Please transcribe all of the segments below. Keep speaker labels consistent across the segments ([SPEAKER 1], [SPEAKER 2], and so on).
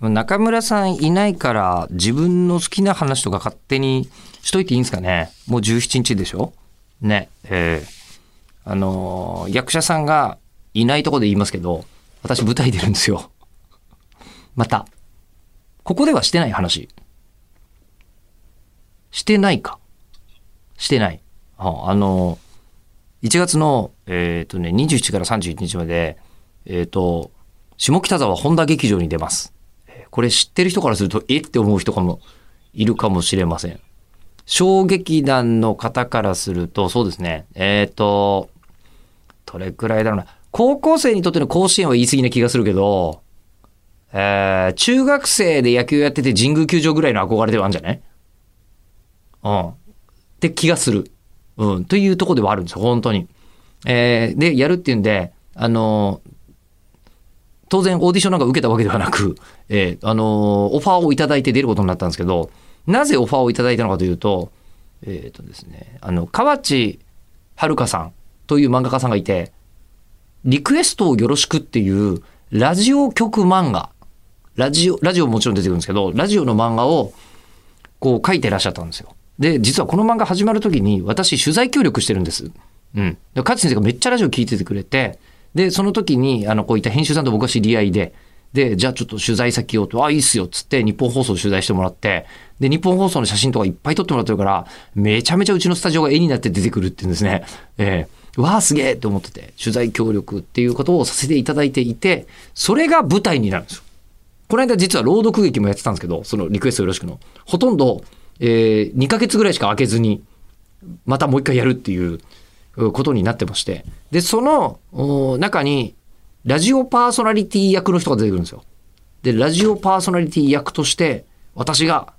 [SPEAKER 1] 中村さんいないから自分の好きな話とか勝手にしといていいんですかね？もう17日でしょ？ね。えー、あのー役者さんがいないとこで言いますけど私舞台出るんですよ。また。ここではしてない話。してないか。してない。ああのー1月の、えっとね、27から31日まで、えっ、と、下北沢本田劇場に出ます。これ知ってる人からすると、え？って思う人かもいるかもしれません。小劇団の方からすると、そうですね、えっ、と、どれくらいだろうな。高校生にとっての甲子園は言い過ぎな気がするけど、えー中学生で野球やってて神宮球場ぐらいの憧れではあるんじゃない？うん。って気がする。うん。というとこではあるんですよ、本当に。えーで、やるっていうんで、あのー当然オーディションなんか受けたわけではなく、えーあのーオファーをいただいて出ることになったんですけど、なぜオファーをいただいたのかというと、えっ、とですね、あの、河内遥さんという漫画家さんがいて、リクエストをよろしくっていうラジオ局漫画、ラジオ、ラジオももちろん出てくるんですけど、ラジオの漫画をこう書いてらっしゃったんですよ。で、実はこの漫画始まる時に私取材協力してるんです。うん。で、勝先生がめっちゃラジオ聞いててくれて、で、その時に、あの、こういった編集さんと僕は知り合いで、で、じゃあちょっと取材先をと、あ、いいっすよ、っつって、日本放送取材してもらって、で、日本放送の写真とかいっぱい撮ってもらってるから、めちゃめちゃうちのスタジオが絵になって出てくるっていうんですね。ええわあ、すげえって思ってて、取材協力っていうことをさせていただいていて、それが舞台になるんですよ。この間実は朗読劇もやってたんですけど、そのリクエストよろしくの。ほとんど、えー、2ヶ月ぐらいしか空けずに、またもう一回やるっていうことになってまして。で、その中に、ラジオパーソナリティ役の人が出てくるんですよ。で、ラジオパーソナリティ役として、私が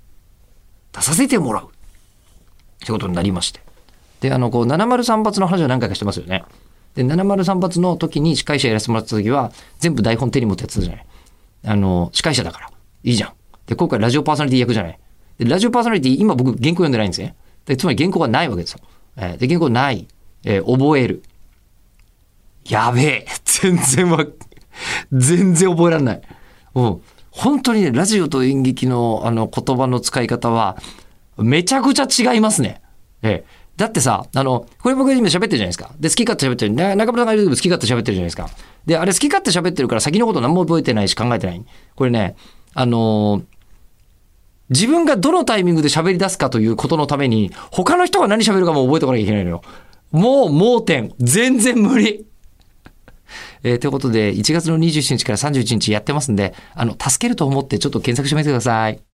[SPEAKER 1] 出させてもらう。ってことになりまして。で、あの、こう、703発の話は何回かしてますよね。で、703発の時に司会者やらせてもらった時は、全部台本手に持ってやってたじゃない。あの、司会者だから。いいじゃん。で、今回ラジオパーソナリティ役じゃない。で、ラジオパーソナリティ、今僕原稿読んでないんですね。で、つまり原稿がないわけですよ。えーで、原稿ない。えー覚える。やべえ。全然わ、全然覚えられない。うん。本当にね、ラジオと演劇のあの言葉の使い方は、めちゃくちゃ違いますね。ええ。だってさ、あの、これ僕今喋ってるじゃないですか。で、好き勝手喋ってる。中村さんが言うと好き勝手喋ってるじゃないですか。で、あれ好き勝手喋ってるから先のこと何も覚えてないし考えてない。これね、あのー自分がどのタイミングで喋り出すかということのために、他の人が何喋るかも覚えておかなきゃいけないのよ。もう盲点。全然無理。えーということで、1月の27日から31日やってますんで、あの、助けると思ってちょっと検索してみてください。